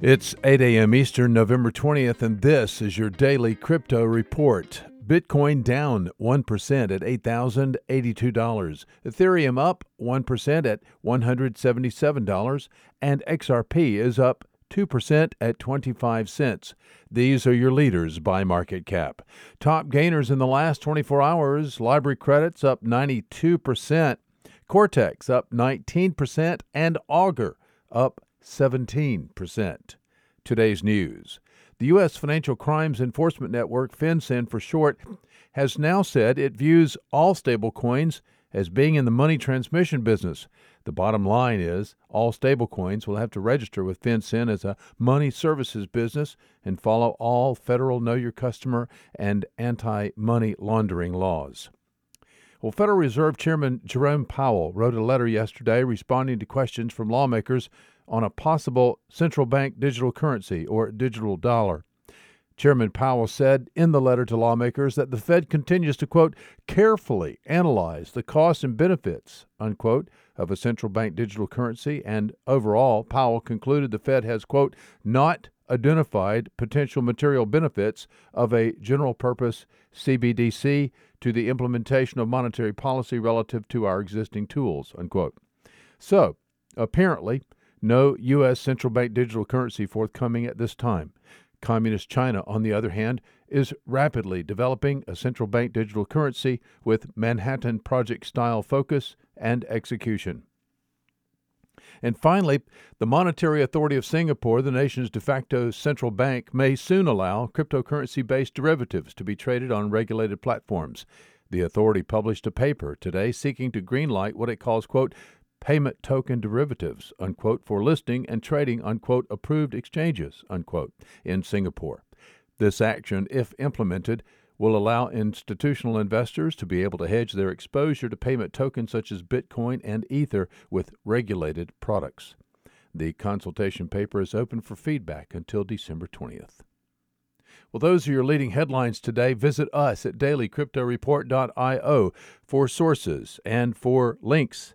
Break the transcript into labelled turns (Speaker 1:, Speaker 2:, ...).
Speaker 1: It's 8 a.m. Eastern, November 20th, and this is your daily crypto report. Bitcoin down 1% at $8,082. Ethereum up 1% at $177. And XRP is up 2% at 25 cents. These are your leaders by market cap. Top gainers in the last 24 hours LBRY Credits up 92%, Cortex up 19%, and Augur up 17%. Today's news. The U.S. Financial Crimes Enforcement Network, FinCEN for short, has now said it views all stablecoins as being in the money transmission business. The bottom line is all stablecoins will have to register with FinCEN as a money services business and follow all federal Know Your Customer and anti money laundering laws. Well, Federal Reserve Chairman Jerome Powell wrote a letter yesterday responding to questions from lawmakers on a possible central bank digital currency or digital dollar. Chairman Powell said in the letter to lawmakers that the Fed continues to, quote, carefully analyze the costs and benefits, unquote, of a central bank digital currency. And overall, Powell concluded the Fed has, quote, not identified potential material benefits of a general purpose CBDC to the implementation of monetary policy relative to our existing tools, unquote. So, apparently, no U.S. central bank digital currency forthcoming at this time. Communist China, on the other hand, is rapidly developing a central bank digital currency with Manhattan Project style focus and execution. And finally, the Monetary Authority of Singapore, the nation's de facto central bank, may soon allow cryptocurrency based derivatives to be traded on regulated platforms. The authority published a paper today seeking to greenlight what it calls, quote, payment token derivatives, unquote, for listing and trading on, quote, approved exchanges, unquote, in Singapore. This action, if implemented, will allow institutional investors to be able to hedge their exposure to payment tokens such as Bitcoin and Ether with regulated products. The consultation paper is open for feedback until December 20th. Well, those are your leading headlines today. Visit us at dailycryptoreport.io for sources and for links